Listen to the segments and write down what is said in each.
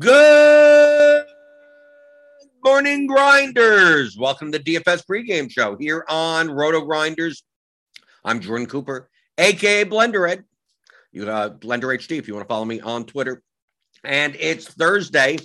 Good morning, grinders. Welcome to the DFS pregame show here on Roto Grinders. I'm Jordan Cooper, aka Blender Ed. You uh, Blender HD if you want to follow me on Twitter. And it's Thursday.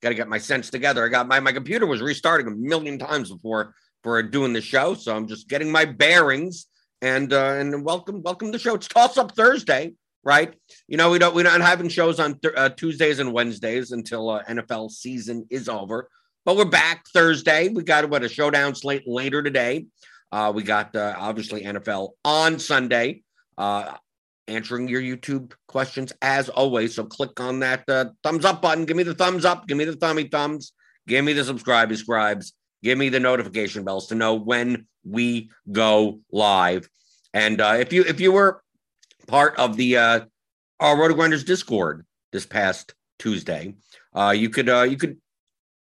Got to get my sense together. I got my my computer was restarting a million times before for doing the show, so I'm just getting my bearings. And uh, and welcome welcome to the show. It's Toss Up Thursday right? You know, we don't we're not having shows on th- uh, Tuesdays and Wednesdays until uh, NFL season is over. But we're back Thursday. We got what a showdown slate later today. Uh, we got uh, obviously NFL on Sunday. Uh, answering your YouTube questions as always. So click on that uh, thumbs up button. Give me the thumbs up. Give me the thummy thumbs. Give me the subscribe scribes. Give me the notification bells to know when we go live. And uh, if you if you were part of the uh, our Roto Grinders Discord this past Tuesday. Uh, you could uh, you could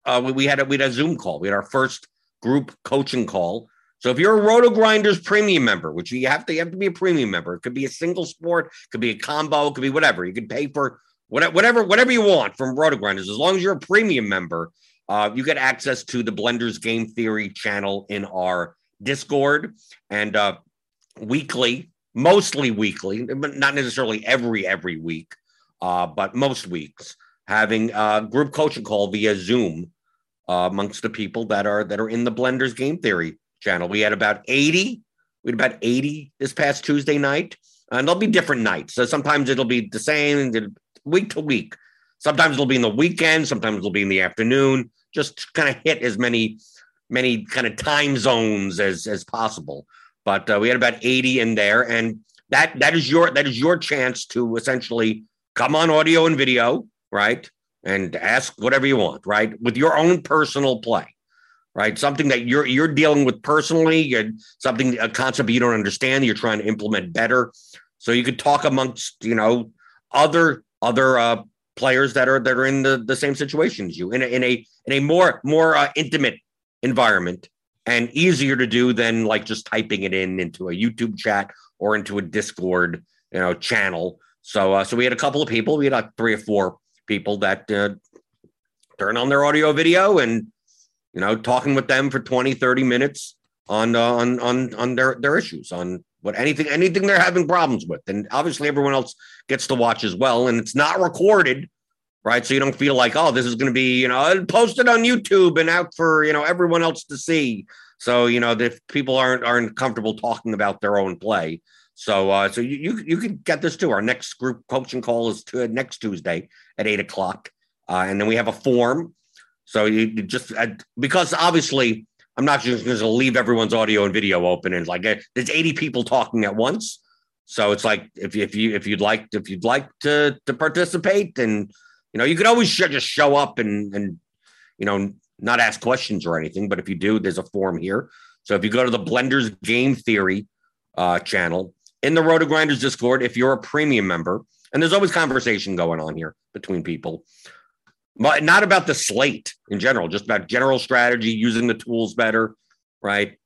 uh, we, we had a we had a Zoom call. We had our first group coaching call. So if you're a Roto Grinders premium member, which you have to you have to be a premium member, it could be a single sport, it could be a combo, it could be whatever. You can pay for whatever whatever whatever you want from Roto Grinders. As long as you're a premium member, uh, you get access to the Blenders Game Theory channel in our Discord and uh, weekly mostly weekly, but not necessarily every every week, uh, but most weeks, having a group coaching call via Zoom uh, amongst the people that are that are in the Blenders Game Theory channel. We had about eighty. We had about eighty this past Tuesday night, and there'll be different nights. So sometimes it'll be the same week to week. Sometimes it'll be in the weekend. Sometimes it'll be in the afternoon. Just kind of hit as many many kind of time zones as as possible. But uh, we had about 80 in there, and that that is your that is your chance to essentially come on audio and video, right? And ask whatever you want, right? With your own personal play, right? Something that you're you're dealing with personally, something a concept you don't understand, you're trying to implement better. So you could talk amongst, you know, other other uh, players that are that are in the, the same situation as you in a in a in a more more uh, intimate environment and easier to do than like just typing it in into a YouTube chat or into a Discord, you know, channel. So, uh, so we had a couple of people. We had like three or four people that uh, turn on their audio video and you know talking with them for 20 30 minutes on uh, on on on their their issues on what anything anything they're having problems with and obviously everyone else gets to watch as well and it's not recorded right? So you don't feel like oh this is going to be you know posted on youtube and out for you know everyone else to see. So you know if people aren't aren't comfortable talking about their own play. So uh so you you, you can get this too. Our next group coaching call is to, next tuesday at eight o'clock uh, and then we have a form. So you, you just uh, because obviously i'm not just going to leave everyone's audio and video open and like uh, there's 80 people talking at once. So it's like if, if you if you'd like if you'd like to to participate and you know, you could always just show up and and you know not ask questions or anything, but if you do, there's a form here. So if you go to the Blenders Game Theory uh, channel in the Roto Grinders Discord, if you're a premium member, and there's always conversation going on here between people, but not about the slate in general, just about general strategy, using the tools better, right?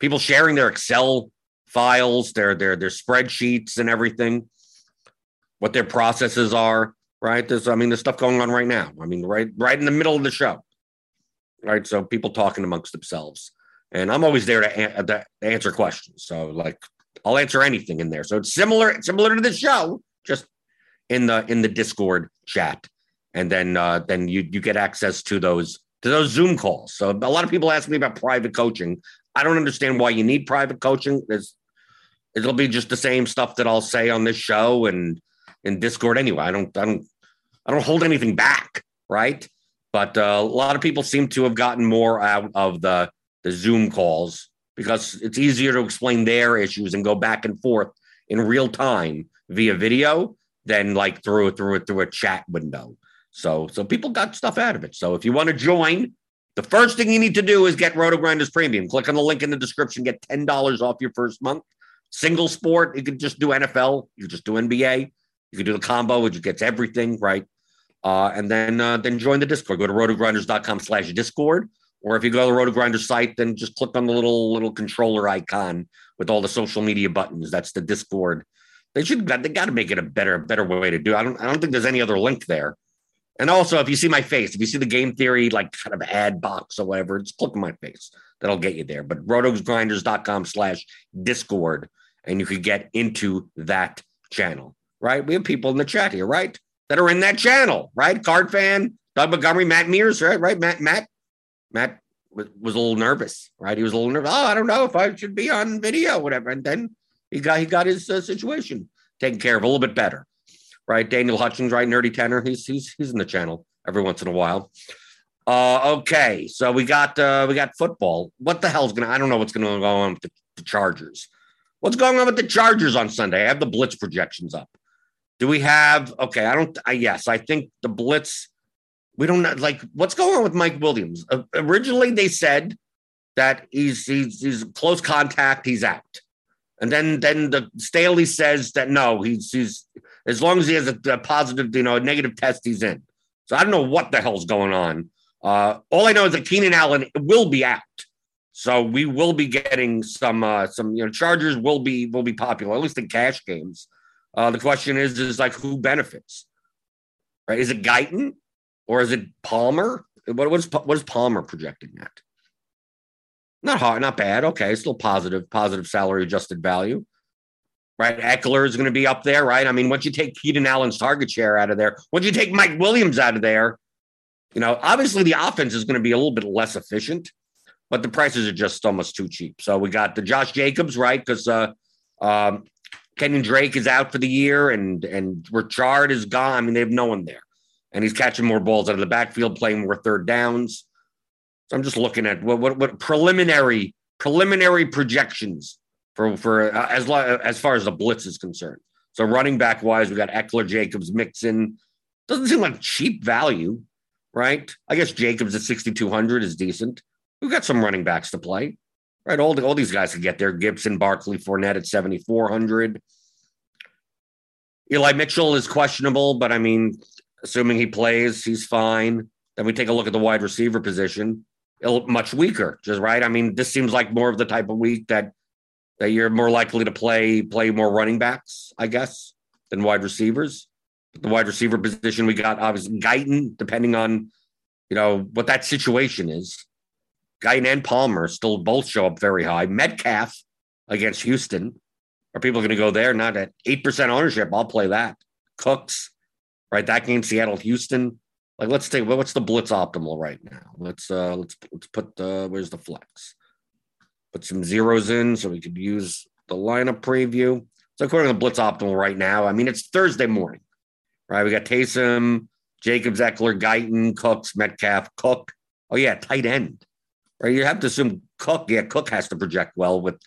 People sharing their Excel files, their their their spreadsheets and everything, what their processes are right? There's, I mean, there's stuff going on right now. I mean, right, right in the middle of the show, right? So people talking amongst themselves, and I'm always there to, to answer questions. So like, I'll answer anything in there. So it's similar, similar to the show, just in the in the Discord chat, and then uh, then you you get access to those to those Zoom calls. So a lot of people ask me about private coaching. I don't understand why you need private coaching. There's it'll be just the same stuff that I'll say on this show and in Discord anyway. I don't I don't I don't hold anything back, right? But uh, a lot of people seem to have gotten more out of the the Zoom calls because it's easier to explain their issues and go back and forth in real time via video than like through through through a chat window. So so people got stuff out of it. So if you want to join, the first thing you need to do is get Roto Grinders Premium. Click on the link in the description, get ten dollars off your first month. Single sport, you can just do NFL, you could just do NBA, you could do the combo, which gets everything right. Uh, and then uh, then join the Discord. Go to rotogrinders.com slash Discord. Or if you go to the RotoGrinders site, then just click on the little little controller icon with all the social media buttons. That's the Discord. They should they got to make it a better better way to do. I don't I don't think there's any other link there. And also, if you see my face, if you see the game theory, like kind of ad box or whatever, just click on my face. That'll get you there. But rotogrinders.com slash discord, and you could get into that channel, right? We have people in the chat here, right? That are in that channel, right? Card fan, Doug Montgomery, Matt Mears, right? Right? Matt, Matt, Matt was a little nervous, right? He was a little nervous. Oh, I don't know if I should be on video, whatever. And then he got he got his uh, situation taken care of a little bit better, right? Daniel Hutchins, right? Nerdy Tenor, he's he's he's in the channel every once in a while. Uh, okay, so we got uh, we got football. What the hell's gonna? I don't know what's gonna go on with the, the Chargers. What's going on with the Chargers on Sunday? I have the blitz projections up. Do we have? Okay, I don't. I, yes, I think the blitz we don't know, like what's going on with Mike Williams. Uh, originally, they said that he's he's he's close contact, he's out, and then then the Staley says that no, he's he's as long as he has a, a positive, you know, a negative test, he's in. So I don't know what the hell's going on. Uh, all I know is that Keenan Allen will be out, so we will be getting some uh, some you know Chargers will be will be popular at least in cash games. Uh, the question is is like who benefits, right? Is it Guyton? or is it Palmer? What what is what is Palmer projecting at? Not hard, not bad. Okay, still positive, positive salary adjusted value. Right, Ekeler is going to be up there, right? I mean, once you take Keenan Allen's target share out of there, once you take Mike Williams out of there, you know, obviously the offense is going to be a little bit less efficient, but the prices are just almost too cheap. So we got the Josh Jacobs, right? Because uh, um, Kenyan Drake is out for the year, and and Richard is gone. I mean, they have no one there and he's catching more balls out of the backfield, playing more third downs. So I'm just looking at what what, what preliminary preliminary projections for for uh, as as far as the blitz is concerned. So running back wise, we got Ekeler, Jacobs, Mixon. Doesn't seem like cheap value, right? I guess Jacobs at 6,200 is decent. We've got some running backs to play, right? All, the, all these guys could get there. Gibson, Barkley, Fournette at 7,400. Eli Mitchell is questionable, but I mean, assuming he plays, he's fine. Then we take a look at the wide receiver position. It'll much weaker, just right. I mean, this seems like more of the type of week that that you're more likely to play play more running backs, I guess, than wide receivers. The wide receiver position we got obviously Guyton, depending on you know what that situation is. Guyton and Palmer still both show up very high. Metcalf against Houston. Are people going to go there? Not at eight percent ownership. I'll play that. Cooks right? That game, Seattle, Houston. Like, let's take what's the blitz optimal right now? Let's uh let's let's put the where's the flex? Put some zeros in so we could use the lineup preview. So according to the blitz optimal right now, I mean it's Thursday morning, right? We got Taysom, Jacobs, Ekeler, Guyton, Cooks, Metcalf, Cook. Oh yeah, tight end, right? You have to assume Cook. Yeah, Cook has to project well with.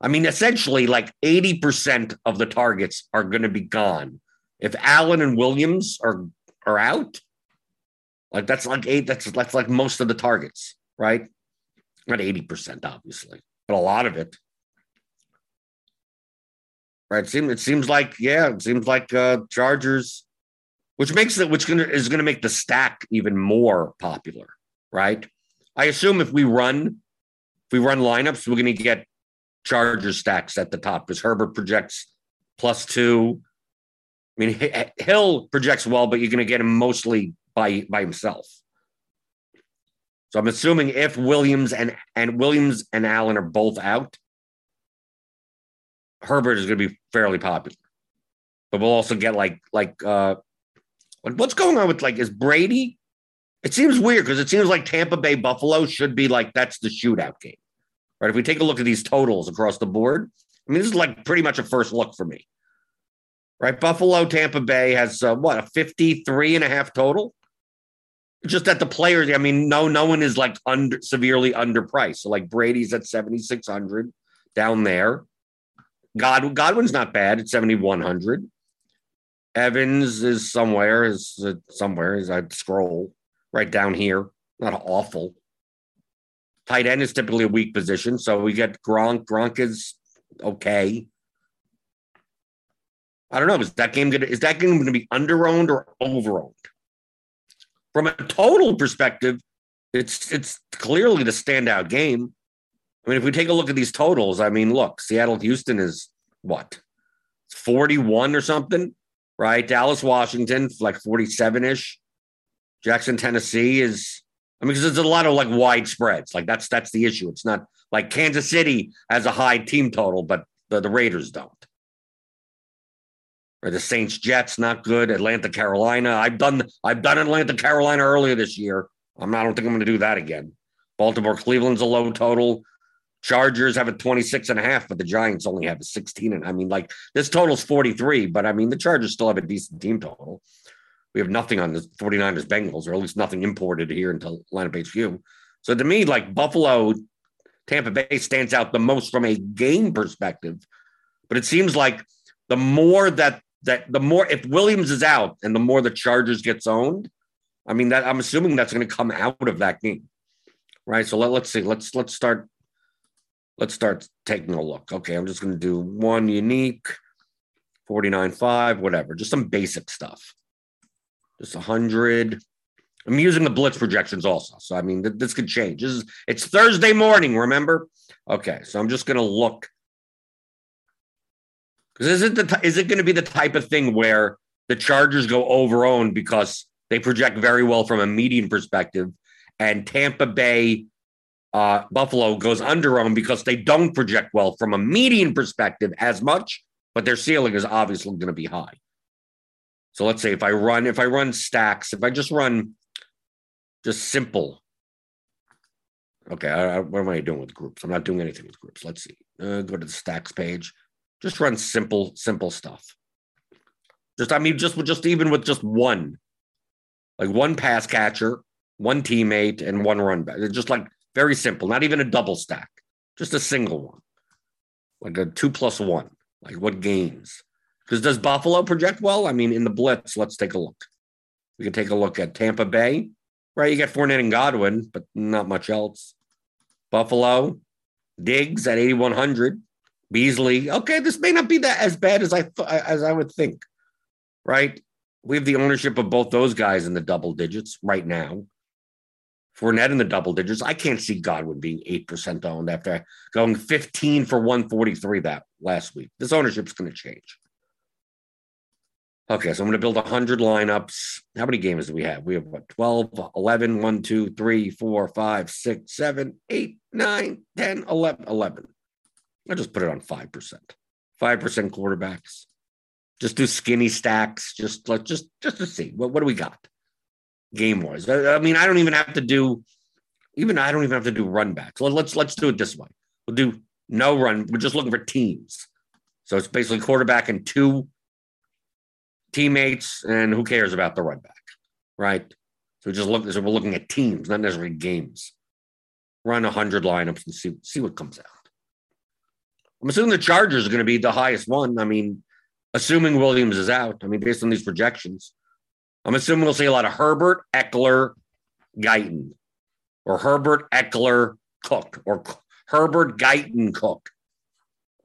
I mean, essentially, like eighty percent of the targets are going to be gone if Allen and Williams are are out, like that's like eight. That's that's like most of the targets, right? Not eighty percent, obviously, but a lot of it. Right? It seems it seems like yeah, it seems like uh, Chargers, which makes it which is going to make the stack even more popular, right? I assume if we run if we run lineups, we're going to get Charger stacks at the top because Herbert projects plus two. I mean, Hill projects well, but you're going to get him mostly by by himself. So I'm assuming if Williams and and Williams and Allen are both out, Herbert is going to be fairly popular. But we'll also get like like uh what's going on with like is Brady? It seems weird because it seems like Tampa Bay Buffalo should be like that's the shootout game. Right? If we take a look at these totals across the board, I mean, this is like pretty much a first look for me right? Buffalo, Tampa Bay has uh, what a 53 and a half total. Just that the players, I mean, no, no one is like under severely underpriced. So like Brady's at 7,600 down there. God, Godwin's not bad at 7,100. Evans is somewhere, is uh, somewhere as I scroll right down here. Not awful. Tight end is typically a weak position. So we get Gronk. Gronk is okay. I don't know. Is that game gonna is that game to be underowned or overowned? From a total perspective, it's it's clearly the standout game. I mean, if we take a look at these totals, I mean, look, Seattle Houston is what 41 or something, right? Dallas Washington like 47 ish. Jackson, Tennessee is. I mean, because there's a lot of like wide spreads. Like that's that's the issue. It's not like Kansas City has a high team total, but the, the Raiders don't. Or the Saints, Jets, not good. Atlanta, Carolina. I've done I've done Atlanta, Carolina earlier this year. I'm not, I don't think I'm going to do that again. Baltimore, Cleveland's a low total. Chargers have a 26 and a half, but the Giants only have a 16. And I mean, like this total's 43, but I mean, the Chargers still have a decent team total. We have nothing on the 49ers Bengals, or at least nothing imported here until lineup HQ. So to me, like Buffalo, Tampa Bay stands out the most from a game perspective. But it seems like the more that that the more if Williams is out and the more the Chargers gets owned, I mean that I'm assuming that's going to come out of that game. Right. So let, let's see. Let's let's start let's start taking a look. Okay, I'm just going to do one unique, 49.5, whatever, just some basic stuff. Just 100. I'm using the blitz projections also. So, I mean, th- this could change. This is, it's Thursday morning, remember? Okay, so I'm just going to look. Because is it the t- is it going to be the type of thing where the Chargers go over owned because they project very well from a median perspective, and Tampa Bay uh, Buffalo goes under them because they don't project well from a median perspective as much, but their ceiling is obviously going to be high. So let's say if I run, if I run stacks, if I just run just simple. Okay, I, I, what am I doing with groups? I'm not doing anything with groups. Let's see. Uh, go to the stacks page. Just run simple, simple stuff. Just, I mean, just just even with just one, like one pass catcher, one teammate, and one run back. Just like very simple, not even a double stack, just a single one, like a two plus one. Like what games? Because does Buffalo project well? I mean, in the blitz, let's take a look. We can take a look at Tampa Bay, right? You get Fournette and Godwin, but not much else. Buffalo, Diggs at 8,100. Beasley, okay, this may not be that as bad as I th- as I would think, right? We have the ownership of both those guys in the double digits right now. Fournette in the double digits. I can't see Godwin being 8% owned after going 15 for 143 that last week. This ownership's going to change. Okay, so I'm going to build 100 lineups. How many games do we have? We have what, 12, 11, 1, 2, 3, 4, 5, 6, 7, 8, 9, 10, 11, 11. I'll just put it on 5%. 5% quarterbacks. Just do skinny stacks. Just let just just to see. What, what do we got? game wise. I, I, mean, I don't even have to do even I don't even have to do run backs. Let, let's let's do it this way. We'll do no run. We're just looking for teams. So it's basically quarterback and two teammates, and who cares about the run back, right? So just look. So we're looking at teams, not necessarily games. Run hundred lineups and see see what comes out. I'm assuming the Chargers are going to be the highest one. I mean, assuming Williams is out. I mean, based on these projections, I'm assuming we'll see a lot of Herbert, Ekeler, Guyton, or Herbert, Ekeler, Cook, or Herbert, Guyton, Cook.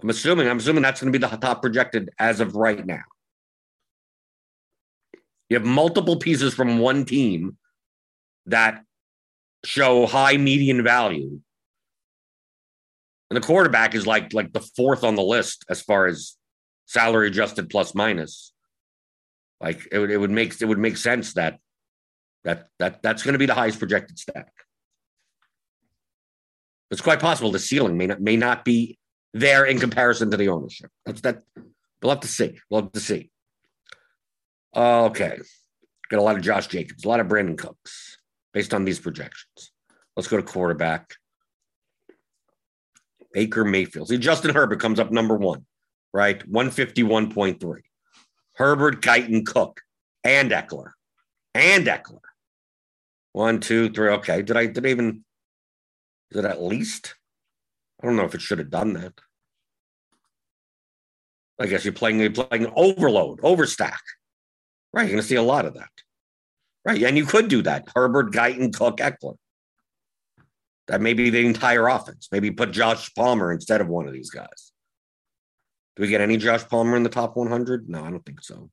I'm assuming. I'm assuming that's going to be the top projected as of right now. You have multiple pieces from one team that show high median value. And the quarterback is like like the fourth on the list as far as salary adjusted plus minus. Like it would, it would make it would make sense that that that that's going to be the highest projected stack. It's quite possible the ceiling may not may not be there in comparison to the ownership. That's that. We'll have to see. We'll have to see. Okay, got a lot of Josh Jacobs, a lot of Brandin Cooks, based on these projections. Let's go to quarterback. Baker Mayfield. See, Justin Herbert comes up number one, right? 151.3. Herbert, Guyton, Cook, and Ekeler. And Ekeler. One, two, three. Okay. Did I did I even is it at least? I don't know if it should have done that. I guess you're playing you're playing overload, overstack. Right. You're gonna see a lot of that. Right. And you could do that. Herbert, Guyton, Cook, Ekeler. That may be the entire offense. Maybe put Josh Palmer instead of one of these guys. Do we get any Josh Palmer in the top 100? No, I don't think so.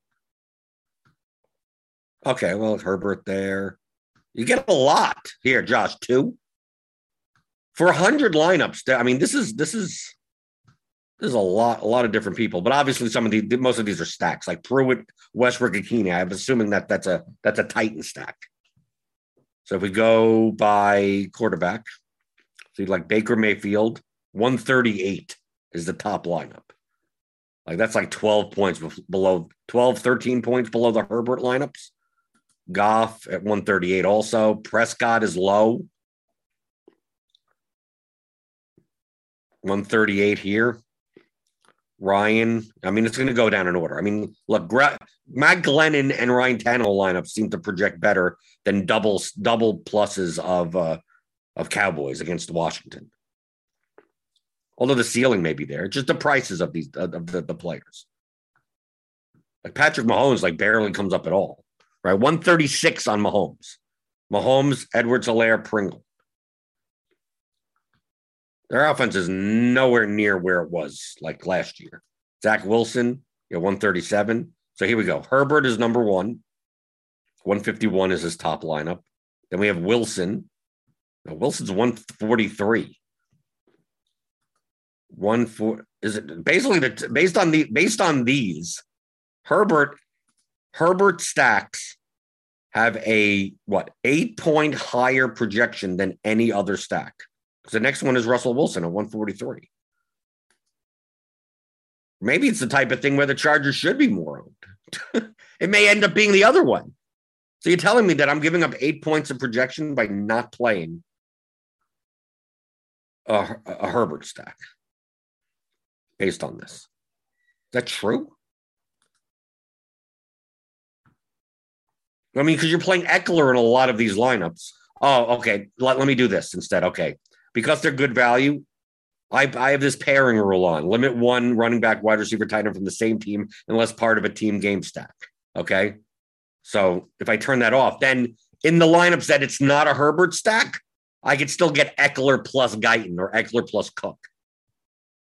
Okay, well, Herbert there. You get a lot here, Josh, too. For 100 lineups, I mean, this is this is there's a lot, a lot of different people, but obviously some of the most of these are stacks like Pruitt, Westbrook, and. I'm assuming that that's a that's a Titan stack. So if we go by quarterback, so like Baker Mayfield, 138 is the top lineup. Like that's like 12 points below 12, 13 points below the Herbert lineups. Goff at 138 also. Prescott is low. 138 here. Ryan, I mean, it's going to go down in order. I mean, look, Matt Glennon and Ryan Tannehill lineups seem to project better than double double pluses of uh, of Cowboys against Washington. Although the ceiling may be there, just the prices of these of the, the players. Like Patrick Mahomes, like barely comes up at all, right? One thirty six on Mahomes, Mahomes, Edwards, Helaire, Pringle. Their offense is nowhere near where it was like last year. Zach Wilson, you know, 137. So here we go. Herbert is number one. 151 is his top lineup. Then we have Wilson. Now, Wilson's 143. One four is it basically the based on the based on these, Herbert Herbert stacks have a what eight point higher projection than any other stack. The next one is Russell Wilson at 143. Maybe it's the type of thing where the Chargers should be more owned. it may end up being the other one. So you're telling me that I'm giving up eight points of projection by not playing a, a Herbert stack based on this. Is that true? I mean, because you're playing Ekeler in a lot of these lineups. Oh, okay. Let, let me do this instead. Okay because they're good value. I, I have this pairing rule on limit one running back, wide receiver, tight end from the same team unless part of a team game stack. Okay. So if I turn that off, then in the lineups that it's not a Herbert stack, I could still get Ekeler plus Guyton or Ekeler plus Cook.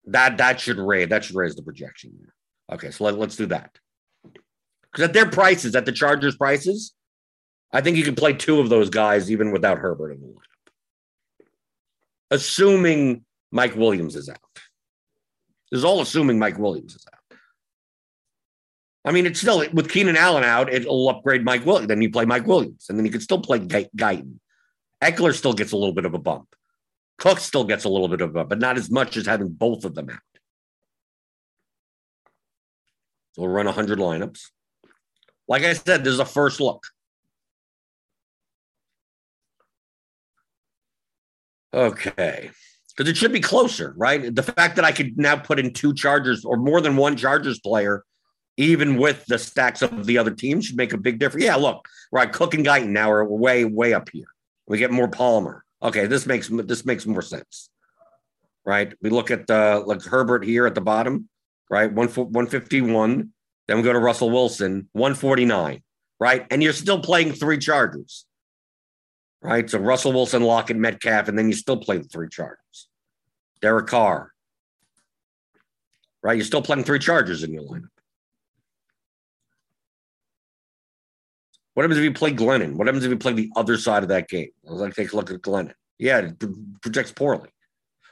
That that should raise that should raise the projection. Okay, so let, let's do that. Because at their prices, at the Chargers prices, I think you can play two of those guys even without Herbert in the line assuming Mike Williams is out. This is all assuming Mike Williams is out. I mean, it's still with Keenan Allen out, it'll upgrade Mike Williams. Then you play Mike Williams, and then you can still play Guyton. Ekeler still gets a little bit of a bump. Cook still gets a little bit of a bump, but not as much as having both of them out. So we'll run 100 lineups. Like I said, this is a first look. Okay. Because it should be closer, right? The fact that I could now put in two Chargers or more than one Chargers player, even with the stacks of the other teams, should make a big difference. Yeah, look, right. Cook and Guyton now are way, way up here. We get more Palmer. Okay, this makes this makes more sense, right? We look at uh, like Herbert here at the bottom, right? One one fifty one. Then we go to Russell Wilson, one forty nine, right? And you're still playing three Chargers right? So Russell Wilson, Lockett, Metcalf, and then you still play the three Chargers. Derek Carr, right? You're still playing three Chargers in your lineup. What happens if you play Glennon? What happens if you play the other side of that game? Let's like, take a look at Glennon. Yeah, it projects poorly.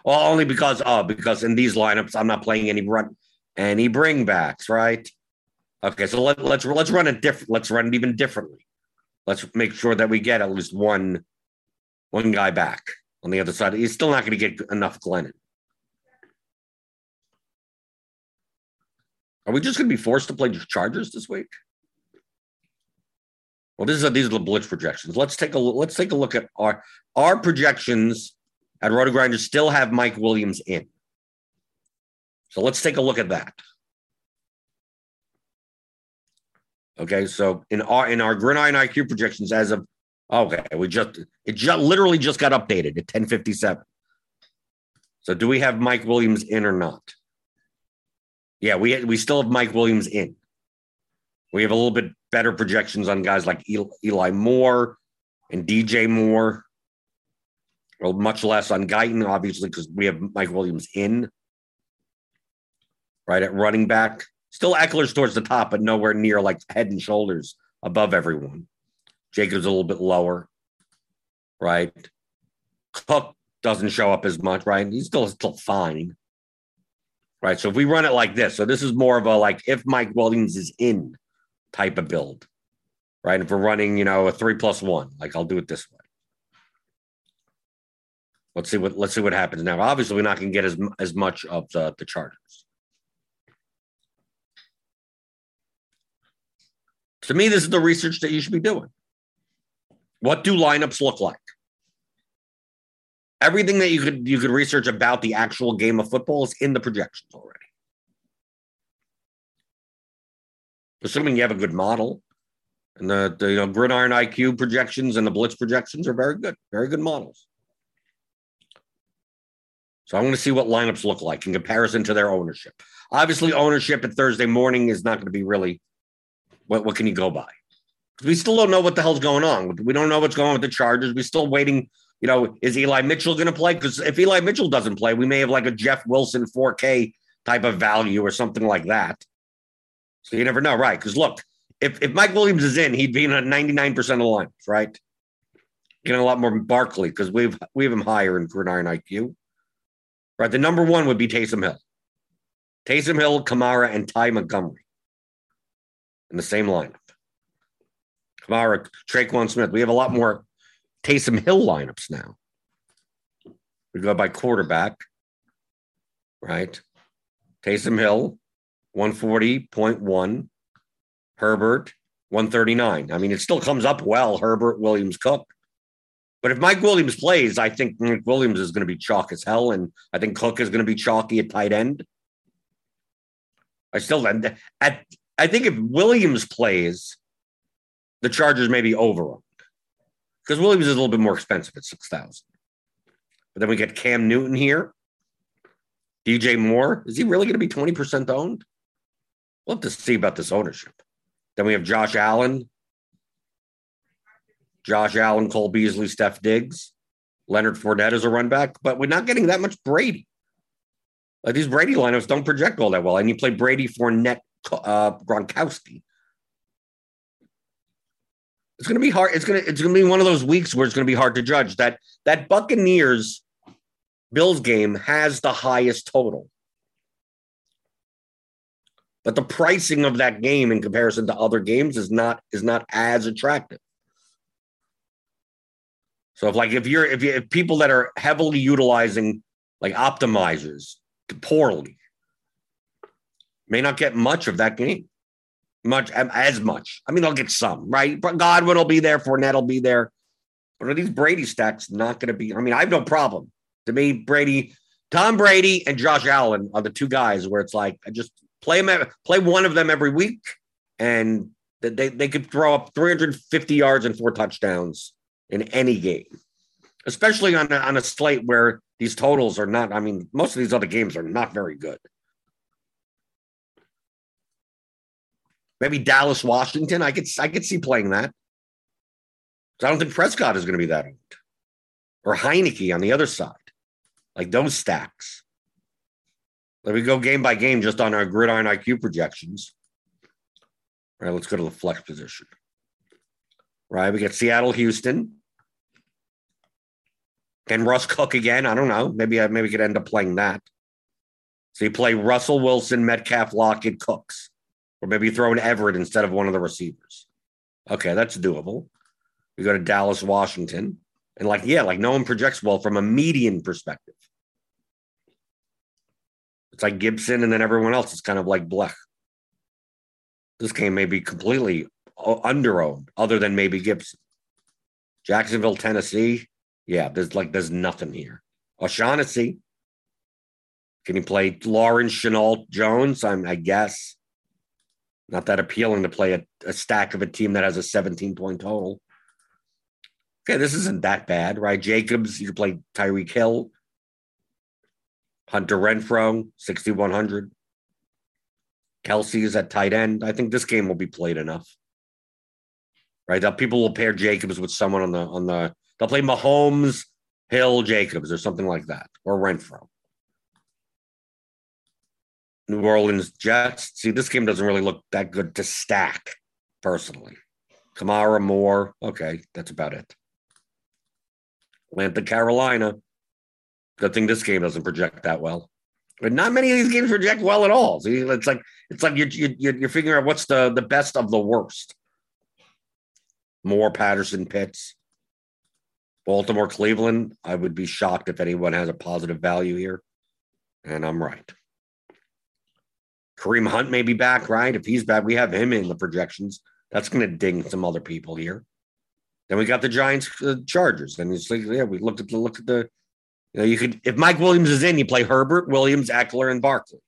Well, only because oh, because in these lineups, I'm not playing any run any bringbacks, right? Okay, so let, let's let's run it different. Let's run it even differently let's make sure that we get at least one one guy back on the other side. He's still not going to get enough Glennon. Are we just going to be forced to play Chargers this week? Well, these are these are the blitz projections. Let's take a let's take a look at our our projections at Roto Grinders still have Mike Williams in. So let's take a look at that. Okay, so in our in our Gridiron IQ projections as of okay, we just it just literally just got updated at 1057. So do we have Mike Williams in or not? Yeah, we we still have Mike Williams in. We have a little bit better projections on guys like Eli Moore and DJ Moore. Well, much less on Guyton, obviously, because we have Mike Williams in. Right at running back. Still Ekeler's towards the top, but nowhere near like head and shoulders above everyone. Jacobs a little bit lower, right? Cook doesn't show up as much, right? He's still still fine. Right. So if we run it like this, so this is more of a like if Mike Williams is in type of build. Right. If we're running, you know, a three plus one, like I'll do it this way. Let's see what let's see what happens now. Obviously, we're not going to get as as much of the the Chargers. To me, this is the research that you should be doing. What do lineups look like? Everything that you could you could research about the actual game of football is in the projections already. Assuming you have a good model. And the, the you know gridiron IQ projections and the blitz projections are very good, very good models. So I'm going to see what lineups look like in comparison to their ownership. Obviously, ownership at Thursday morning is not going to be really what, what can you go by? We still don't know what the hell's going on. We don't know what's going on with the Chargers. We're still waiting. You know, is Eli Mitchell going to play? Because if Eli Mitchell doesn't play, we may have like a Jeff Wilson 4K type of value or something like that. So you never know, right? Because look, if, if Mike Williams is in, he'd be in a 99% of the lineups, right? Getting a lot more Barkley because we've we have him higher in gridiron IQ. Right. The number one would be Taysom Hill. Taysom Hill, Kamara, and Ty Montgomery in the same lineup. Kamara, Tre'Quan Smith. We have a lot more Taysom Hill lineups now. We go by quarterback, right? Taysom Hill, 140.1. Herbert, 139. I mean, it still comes up well, Herbert, Williams, Cook. But if Mike Williams plays, I think Mike Williams is going to be chalk as hell. And I think Cook is going to be chalky at tight end. I still, end at, I think if Williams plays, the Chargers may be over because Williams is a little bit more expensive at 6000 But then we get Cam Newton here. DJ Moore. Is he really going to be 20% owned? We'll have to see about this ownership. Then we have Josh Allen, Josh Allen, Cole Beasley, Steph Diggs, Leonard Fournette as a run back, but we're not getting that much Brady. Like these Brady lineups don't project all that well. And you play Brady, Fournette, uh, Gronkowski. It's going to be hard. It's going to it's going to be one of those weeks where it's going to be hard to judge. That that Buccaneers Bills game has the highest total. But the pricing of that game in comparison to other games is not is not as attractive. So if like if you're if you if people that are heavily utilizing like optimizers poorly may not get much of that game. Much as much. I mean, they'll get some, right? But Godwin will be there, Fournette will be there. But are these Brady stacks not going to be? I mean, I have no problem. To me, Brady, Tom Brady, and Josh Allen are the two guys where it's like I just play them, play one of them every week, and they they could throw up 350 yards and four touchdowns in any game, especially on a, on a slate where these totals are not. I mean, most of these other games are not very good. Maybe Dallas, Washington. I could I could see playing that. I don't think Prescott is going to be that old, or Heinicke on the other side, like those stacks. Let me go game by game just on our gridiron IQ projections. All right, let's go to the flex position. Right, we get Seattle, Houston. Can Russ cook again? I don't know. Maybe I maybe could end up playing that. So you play Russell Wilson, Metcalf, Lockett, Cooks. Or maybe you throw in Everett instead of one of the receivers. Okay, that's doable. We go to Dallas, Washington. And like, yeah, like no one projects well from a median perspective. It's like Gibson and then everyone else is kind of like Blech. This game may be completely underowned, other than maybe Gibson. Jacksonville, Tennessee. Yeah, there's like there's nothing here. O'Shaughnessy. Can you play Lawrence Shenault Jones? I'm I guess. Not that appealing to play a, a stack of a team that has a 17 point total. Okay, this isn't that bad, right? Jacobs, you play Tyreek Hill, Hunter Renfrow, 6,100. Kelce is at tight end. I think this game will be played enough. Right? That people will pair Jacobs with someone on the on the they'll play Mahomes, Hill, Jacobs, or something like that, or Renfrow. New Orleans Jets. See, this game doesn't really look that good to stack, personally. Kamara, Moore. Okay, that's about it. Atlanta, Carolina. Good thing this game doesn't project that well. But not many of these games project well at all. See, it's like it's like you're you're, you're figuring out what's the the best of the worst. Moore, Patterson, Pitts. Baltimore, Cleveland. I would be shocked if anyone has a positive value here. And I'm right. Kareem Hunt may be back, right? If he's back, we have him in the projections. That's going to ding some other people here. Then we got the Giants, uh, Chargers. And it's like, yeah, we looked at the look at the. You know, you could if Mike Williams is in, you play Herbert, Williams, Ekeler, and Barkley,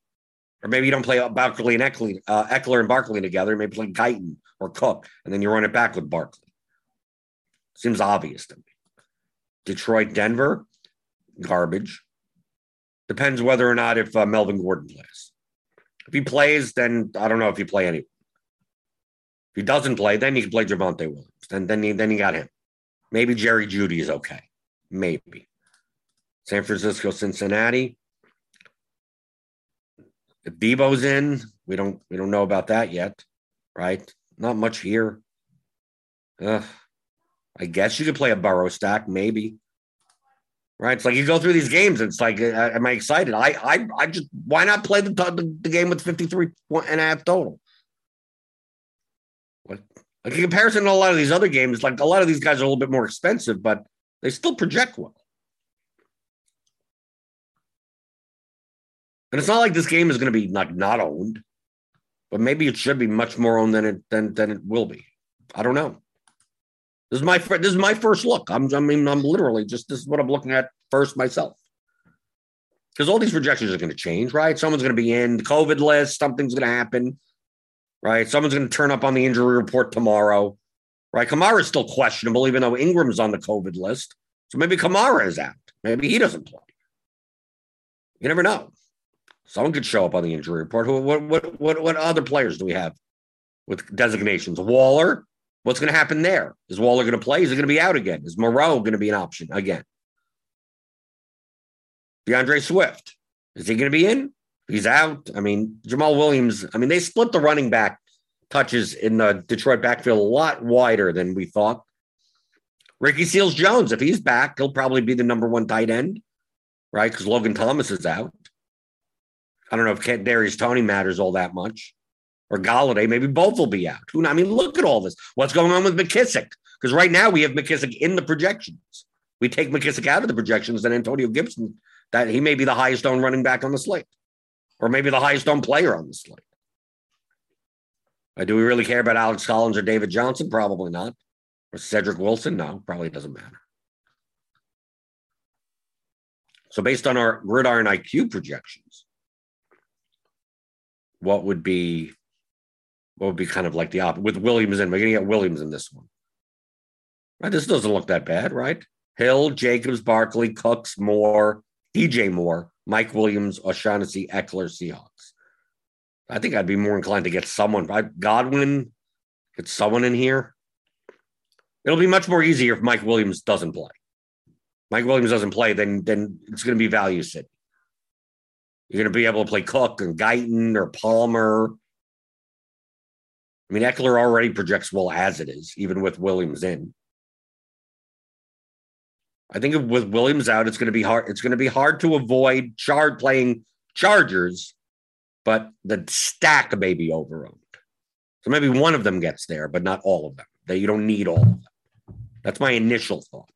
or maybe you don't play Barkley and Ekeler, uh, Ekeler and Barkley together. Maybe play Guyton or Cook, and then you run it back with Barkley. Seems obvious to me. Detroit, Denver, garbage. Depends whether or not if uh, Melvin Gordon plays. He plays, then I don't know if you play anyone. If he doesn't play, then you can play Javonte Williams. Then then you, then you got him. Maybe Jerry Jeudy is okay. Maybe. San Francisco, Cincinnati. If Deebo's in, we don't we don't know about that yet, right? Not much here. Ugh. I guess you could play a Burrow stack, maybe. Right? It's like you go through these games. It's like, uh, am I excited? I, I, I just why not play the, the, the game with 53 and a half total? Like, like in comparison to a lot of these other games, like a lot of these guys are a little bit more expensive, but they still project well. And it's not like this game is going to be like not owned, but maybe it should be much more owned than it than than it will be. I don't know. This is my this is my first look. I'm I mean I'm literally just this is what I'm looking at first myself. Because all these projections are going to change, right? Someone's going to be in the COVID list. Something's going to happen, right? Someone's going to turn up on the injury report tomorrow, right? Kamara is still questionable, even though Ingram's on the COVID list. So maybe Kamara is out. Maybe he doesn't play. You never know. Someone could show up on the injury report. What what what what other players do we have with designations? Waller, What's going to happen there? Is Waller going to play? Is he going to be out again? Is Moreau going to be an option again? D'Andre Swift, is he going to be in? He's out. I mean, Jamaal Williams, I mean, they split the running back touches in the Detroit backfield a lot wider than we thought. Ricky Seals Jones, if he's back, he'll probably be the number one tight end, right? Because Logan Thomas is out. I don't know if Darius Toney matters all that much or Golladay. Maybe both will be out. Who? I mean, look at all this. What's going on with McKissic? Because right now we have McKissic in the projections. We take McKissic out of the projections, then Antonio Gibson, that he may be the highest owned running back on the slate, or maybe the highest owned player on the slate. Uh, do we really care about Alex Collins or David Johnson? Probably not. Or Cedric Wilson? No, probably doesn't matter. So, based on our gridiron IQ projections, what would be what would be kind of like the opposite with Williams in? We're going to get Williams in this one. Right? This doesn't look that bad, right? Hill, Jacobs, Barkley, Cooks, Moore, DJ Moore, Mike Williams, O'Shaughnessy, Ekeler, Seahawks. I think I'd be more inclined to get someone. Godwin, get someone in here. It'll be much more easier if Mike Williams doesn't play. Mike Williams doesn't play, then then it's going to be value city. You're going to be able to play Cook and Guyton or Palmer I mean, Ekeler already projects well as it is, even with Williams in. I think with Williams out, it's going to be hard. It's going to be hard to avoid Chard playing Chargers, but the stack may be overowned. So maybe one of them gets there, but not all of them. That you don't need all of them. That's my initial thought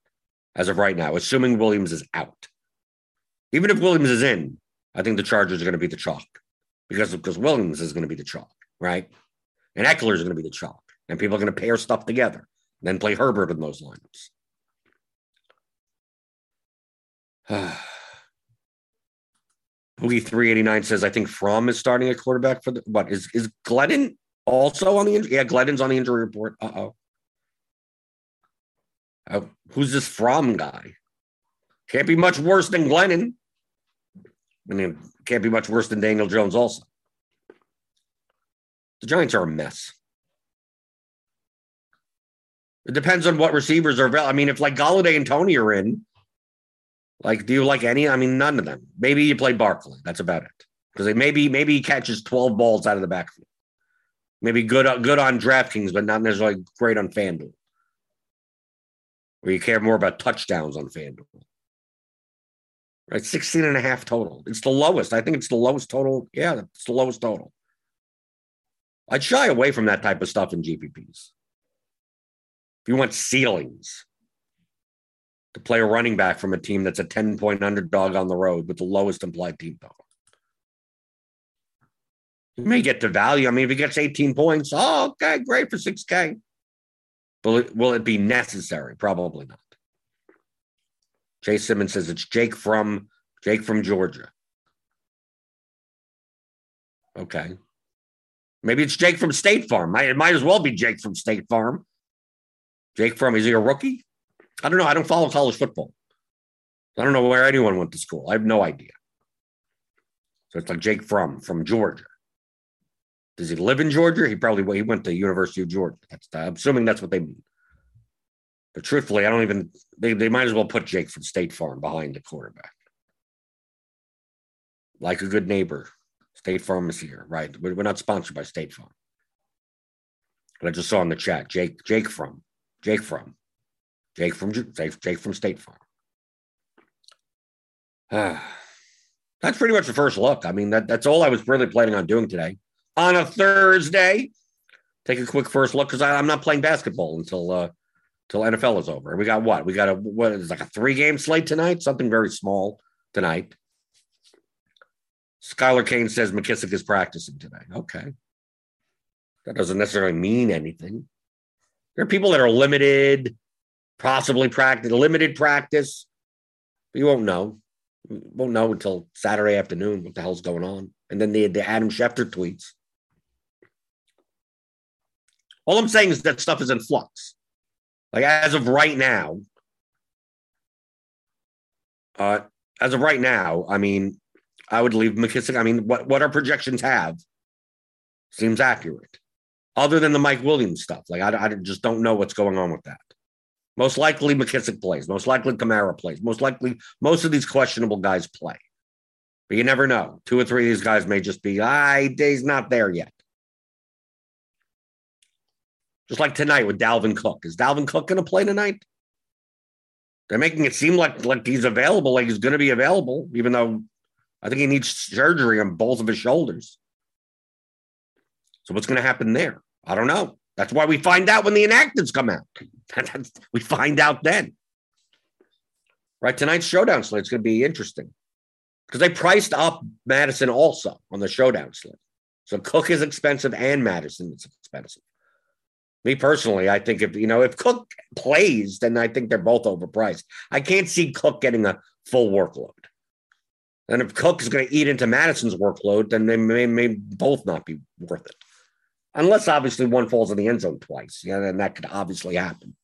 as of right now, assuming Williams is out. Even if Williams is in, I think the Chargers are going to be the chalk because because Williams is going to be the chalk, right? And Ekeler is going to be the chalk. And people are going to pair stuff together, then play Herbert in those lineups. Boogie 389 says, I think Fromm is starting a quarterback for the what is is Glennon also on the injury? Yeah, Glennon's on the injury report. Uh-oh. Uh, who's this Fromm guy? Can't be much worse than Glennon. I mean, can't be much worse than Daniel Jones also. The Giants are a mess. It depends on what receivers are available. I mean, if like Golladay and Toney are in, like, do you like any? I mean, none of them. Maybe you play Barkley. That's about it. Because maybe maybe he catches twelve balls out of the backfield. Maybe good good on DraftKings, but not necessarily great on FanDuel. Where you care more about touchdowns on FanDuel. Right, 16 and a half total. It's the lowest. I think it's the lowest total. Yeah, it's the lowest total. I'd shy away from that type of stuff in GPPs. If you want ceilings, to play a running back from a team that's a 10 point underdog on the road with the lowest implied team total. You may get to value. I mean, if he gets 18 points, oh, okay, great for 6K. Will it, will it be necessary? Probably not. Jay Simmons says it's Jake from Jake from Georgia. Okay. Maybe it's Jake from State Farm. It might as well be Jake from State Farm. Jake from, is he a rookie? I don't know. I don't follow college football. I don't know where anyone went to school. I have no idea. So it's like Jake from from Georgia. Does he live in Georgia? He probably he went to University of Georgia. That's I'm assuming that's what they mean. But truthfully, I don't even they, they might as well put Jake from State Farm behind the quarterback. Like a good neighbor. State Farm is here, right? We're not sponsored by State Farm. But I just saw in the chat, Jake, Jake from, Jake from, Jake from, Jake, Jake from State Farm. Ah, that's pretty much the first look. I mean, that, that's all I was really planning on doing today. On a Thursday, take a quick first look because I'm not playing basketball until uh until NFL is over. We got what? We got a what is like a three game slate tonight, something very small tonight. Skylar Kane says McKissic is practicing today. Okay. That doesn't necessarily mean anything. There are people that are limited, possibly practice, limited practice. But you won't know. You won't know until Saturday afternoon what the hell's going on. And then the, the Adam Schefter tweets. All I'm saying is that stuff is in flux. Like as of right now, uh, as of right now, I mean, I would leave McKissic. I mean, what, what our projections have seems accurate, other than the Mike Williams stuff. Like, I, I just don't know what's going on with that. Most likely, McKissic plays. Most likely, Kamara plays. Most likely, most of these questionable guys play. But you never know. Two or three of these guys may just be, ah, I, he's not there yet. Just like tonight with Dalvin Cook. Is Dalvin Cook going to play tonight? They're making it seem like like he's available, like he's going to be available, even though I think he needs surgery on both of his shoulders. So what's going to happen there? I don't know. That's why we find out when the inactives come out. we find out then. Right, tonight's showdown slate is going to be interesting because they priced up Mattison also on the showdown slate. So Cook is expensive and Mattison is expensive. Me personally, I think if you know if Cook plays, then I think they're both overpriced. I can't see Cook getting a full workload. And if Cook is going to eat into Mattison's workload, then they may, may both not be worth it. Unless obviously one falls in the end zone twice. Yeah, then that could obviously happen.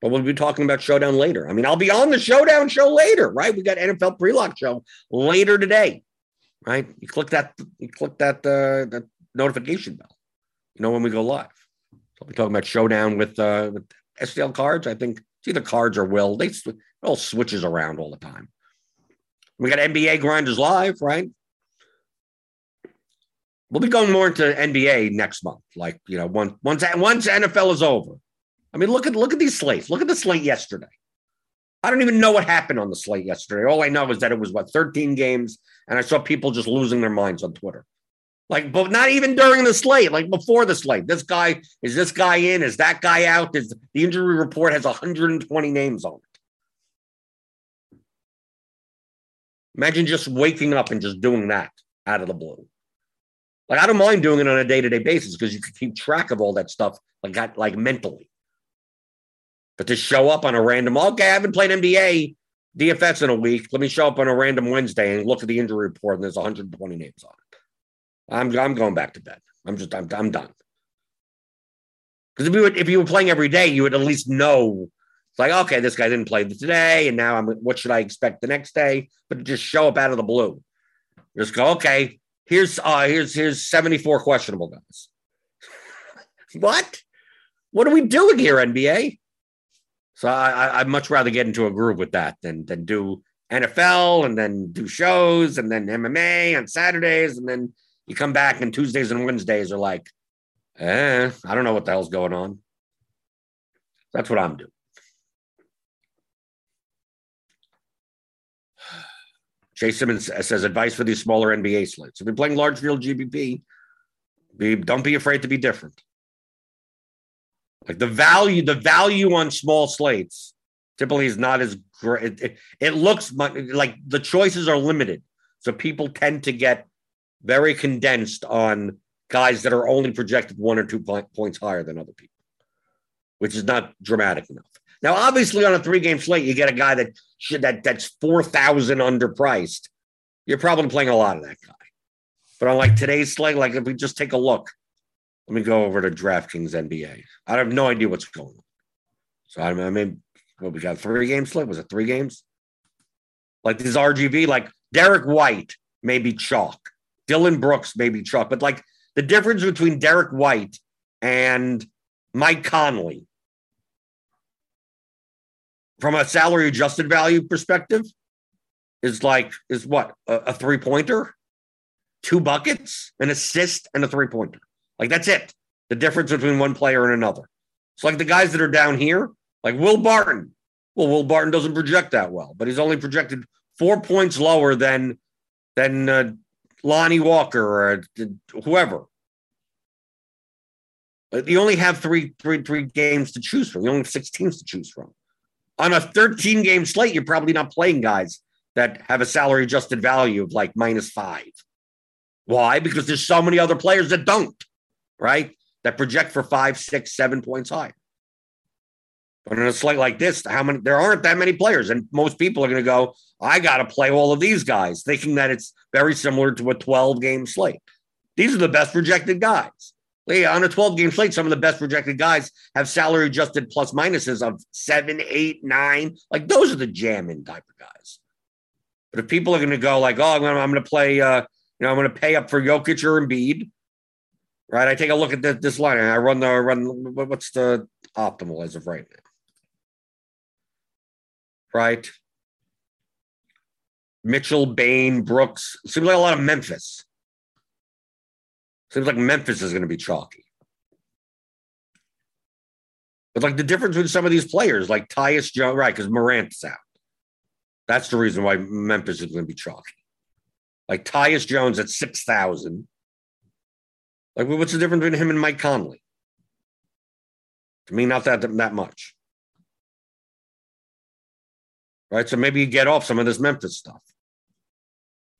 But we'll be talking about Showdown later. I mean, I'll be on the Showdown show later, right? We got NFL pre-lock show later today, right? You click that, you click that, uh, that notification bell. You know when we go live. So I'll be talking about Showdown with uh, with STL cards. I think it's either cards or will. They it all switches around all the time. We got NBA Grinders Live, right? We'll be going more into NBA next month. Like, you know, once once once NFL is over. I mean, look at look at these slates. Look at the slate yesterday. I don't even know what happened on the slate yesterday. All I know is that it was what 13 games, and I saw people just losing their minds on Twitter. Like, but not even during the slate, like before the slate. This guy is this guy in? Is that guy out? Is the injury report has 120 names on it? Imagine just waking up and just doing that out of the blue. Like I don't mind doing it on a day to day basis because you can keep track of all that stuff like like mentally. But to show up on a random, okay, I haven't played NBA DFS in a week. Let me show up on a random Wednesday and look at the injury report, and there's 120 names on it. I'm I'm going back to bed. I'm just I'm I'm done. Because if you if you were playing every day, you would at least know like, okay, this guy didn't play today, and now I'm what should I expect the next day? But just show up out of the blue. Just go, okay, here's uh here's here's 74 questionable guys. what? What are we doing here, NBA? So I, I'd much rather get into a groove with that than than do NFL and then do shows and then MMA on Saturdays and then you come back and Tuesdays and Wednesdays are like, eh, I don't know what the hell's going on. That's what I'm doing. Jay Simmons says advice for these smaller NBA slates. If you're playing large field GPP, be, don't be afraid to be different. Like the value, the value on small slates Typically, is not as great. It, it looks like the choices are limited, so people tend to get very condensed on guys that are only projected one or two points higher than other people, which is not dramatic enough. Now, obviously, on a three-game slate, you get a guy that should that that's four thousand underpriced. You're probably playing a lot of that guy. But on like today's slate, like if we just take a look, let me go over to DraftKings NBA. I have no idea what's going on. So I mean, well, we got three games slate. Was it three games? Like this RGB, like Derrick White may be chalk. Dillon Brooks may be chalk, but like the difference between Derrick White and Mike Conley from a salary adjusted value perspective is like is what a, a three pointer, two buckets, an assist, and a three pointer. Like that's it. The difference between one player and another. It's like the guys that are down here, like Will Barton. Well, Will Barton doesn't project that well, but he's only projected four points lower than than uh, Lonnie Walker or uh, whoever. You only have three, three, three games to choose from. You only have six teams to choose from. On a 13 game slate, you're probably not playing guys that have a salary adjusted value of like minus five. Why? Because there's so many other players that don't, right? That project for five, six, seven points high. But in a slate like this, how many? There aren't that many players, and most people are going to go. I got to play all of these guys, thinking that it's very similar to a 12 game slate. These are the best projected guys. On a 12 game slate, some of the best projected guys have salary adjusted plus minuses of seven, eight, nine. Like those are the jamming type of guys. But if people are going to go like, oh, I'm going to play, uh, you know, I'm going to pay up for Jokic or Embiid, right? I take a look at this, this line and I run the run. What's the optimal as of right now? Right. Mitchell, Bane, Brooks. Seems like a lot of Memphis. Seems like Memphis is going to be chalky. But like the difference with some of these players, like Tyus Jones, right? Because Morant's out. That's the reason why Memphis is going to be chalky. Like Tyus Jones at six thousand. Like, what's the difference between him and Mike Conley? To me, not that that much. Right. So maybe you get off some of this Memphis stuff.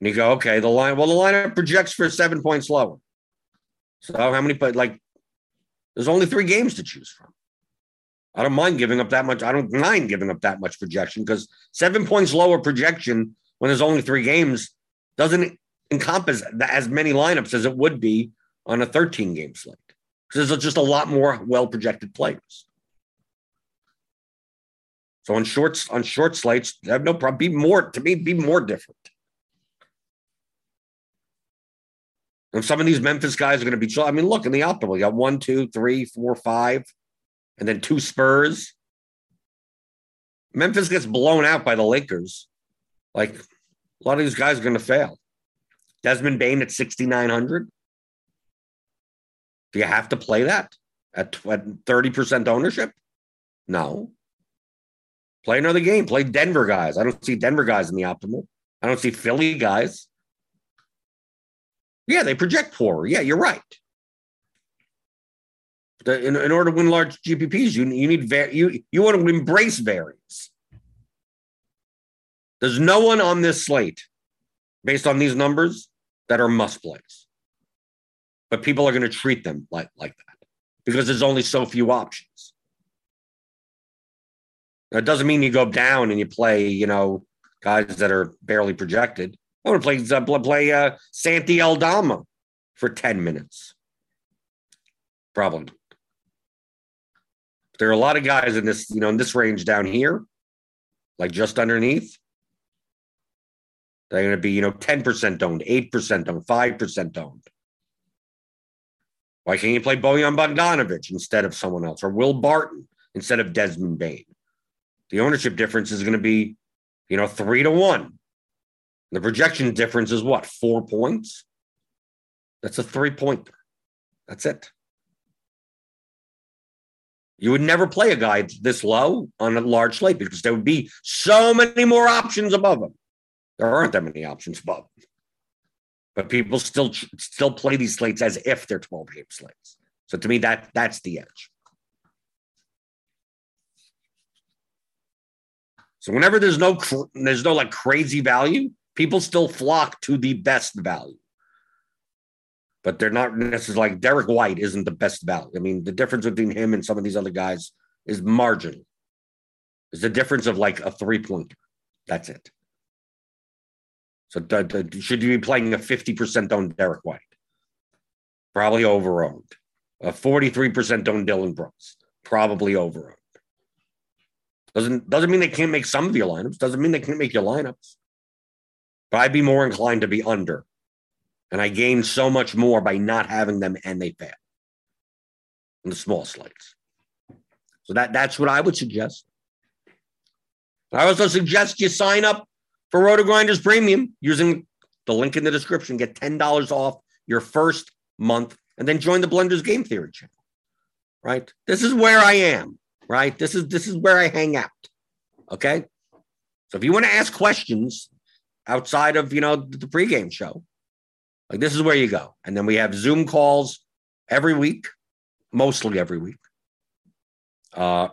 And you go, okay, the line, well, the lineup projects for seven points lower. So how many, but like, there's only three games to choose from. I don't mind giving up that much. I don't mind giving up that much projection because seven points lower projection when there's only three games doesn't encompass as many lineups as it would be on a 13 game slate because there's just a lot more well projected players. So on shorts on short slates, I have no problem. Be more to me, be more different. And some of these Memphis guys are going to be. I mean, look in the optimal. You got one, two, three, four, five, and then two Spurs. Memphis gets blown out by the Lakers. Like a lot of these guys are going to fail. Desmond Bane at 6,900. Do you have to play that at, at 30% ownership? No. Play another game. Play Denver guys. I don't see Denver guys in the optimal. I don't see Philly guys. Yeah, they project poorer. Yeah, you're right. In, in order to win large GPPs, you, you need you you want to embrace variance. There's no one on this slate, based on these numbers, that are must plays. But people are going to treat them like, like that because there's only so few options. That doesn't mean you go down and you play, you know, guys that are barely projected. I want to play uh, play uh, Santi Aldama for 10 minutes. Problem. There are a lot of guys in this, you know, in this range down here, like just underneath. They're going to be, you know, 10% owned, 8% owned, 5% owned. Why can't you play Bojan Bogdanovic instead of someone else or Will Barton instead of Desmond Bane? The ownership difference is going to be, you know, three to one. The projection difference is what? Four points? That's a three pointer. That's it. You would never play a guy this low on a large slate because there would be so many more options above him. There aren't that many options above him. But people still still play these slates as if they're 12 game slates. So to me, that that's the edge. So whenever there's no there's no like crazy value, people still flock to the best value. But they're not necessarily like Derrick White isn't the best value. I mean, the difference between him and some of these other guys is marginal. It's the difference of like a three pointer. That's it. So should you be playing a 50% owned Derrick White? Probably over owned. A 43% owned Dillon Brooks. Probably over owned. Doesn't doesn't mean they can't make some of your lineups. Doesn't mean they can't make your lineups. But I'd be more inclined to be under. And I gain so much more by not having them and they fail. In the small slates. So that that's what I would suggest. I also suggest you sign up for RotoGrinders Premium using the link in the description. Get $10 off your first month and then join the Blenders Game Theory channel. Right? This is where I am, right? This is this is where I hang out. Okay? So if you want to ask questions outside of, you know, the pregame show, like this is where you go. And then we have Zoom calls every week, mostly every week. Uh,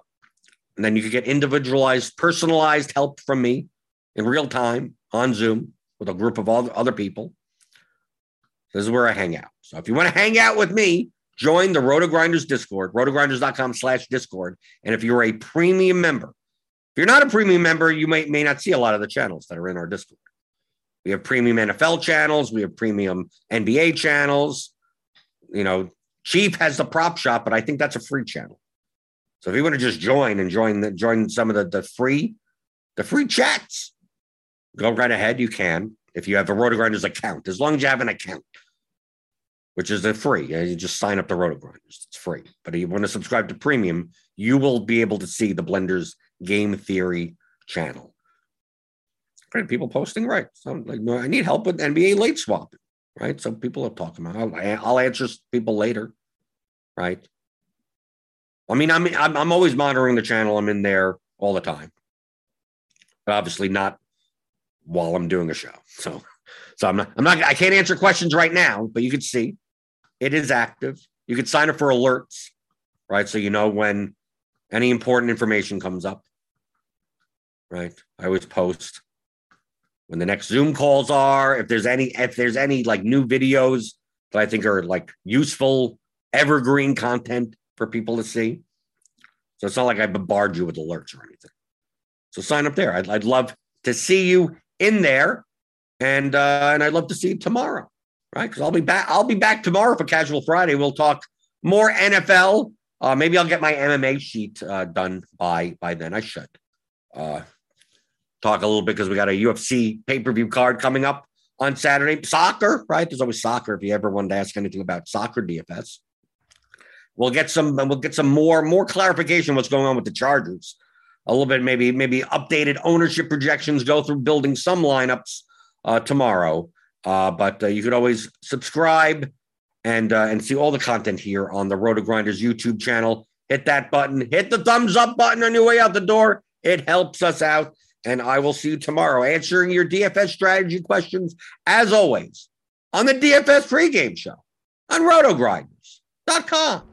and then you can get individualized, personalized help from me in real time on Zoom with a group of all other people. This is where I hang out. So if you want to hang out with me, join the RotoGrinders Discord, rotogrinders.com slash Discord. And if you're a premium member, if you're not a premium member, you may, may not see a lot of the channels that are in our Discord. We have premium NFL channels, we have premium NBA channels. You know, Chief has the prop shop, but I think that's a free channel. So if you want to just join and join the, join some of the, the free the free chats, go right ahead. You can if you have a RotoGrinders account, as long as you have an account, which is a free. You just sign up to RotoGrinders. It's free. But if you want to subscribe to premium, you will be able to see the Blenders Game Theory channel. People posting right. So like, no, I need help with NBA late swapping. Right. So people are talking about. I'll, I'll answer people later. Right. I mean, I'm, I'm I'm always monitoring the channel. I'm in there all the time, but obviously not while I'm doing a show. So, so I'm not I'm not I can't answer questions right now, but you can see it is active. You can sign up for alerts, right? So you know when any important information comes up. Right. I always post when the next Zoom calls are, if there's any if there's any like new videos that I think are like useful, evergreen content for people to see. So it's not like I bombard you with alerts or anything. So sign up there. I'd, I'd love to see you in there, and uh, and I'd love to see you tomorrow, right? Because I'll be back. I'll be back tomorrow for Casual Friday. We'll talk more NFL. Uh, maybe I'll get my MMA sheet uh, done by by then. I should uh, talk a little bit because we got a UFC pay per view card coming up on Saturday. Soccer, right? There's always soccer. If you ever wanted to ask anything about soccer DFS, We'll get some we'll get some more more clarification what's going on with the Chargers. A little bit maybe maybe updated ownership projections go through building some lineups uh, tomorrow. Uh, but uh, you could always subscribe and uh, and see all the content here on the RotoGrinders YouTube channel. Hit that button, hit the thumbs up button on your way out the door. It helps us out. And I will see you tomorrow answering your DFS strategy questions, as always, on the DFS pregame show on rotogrinders.com.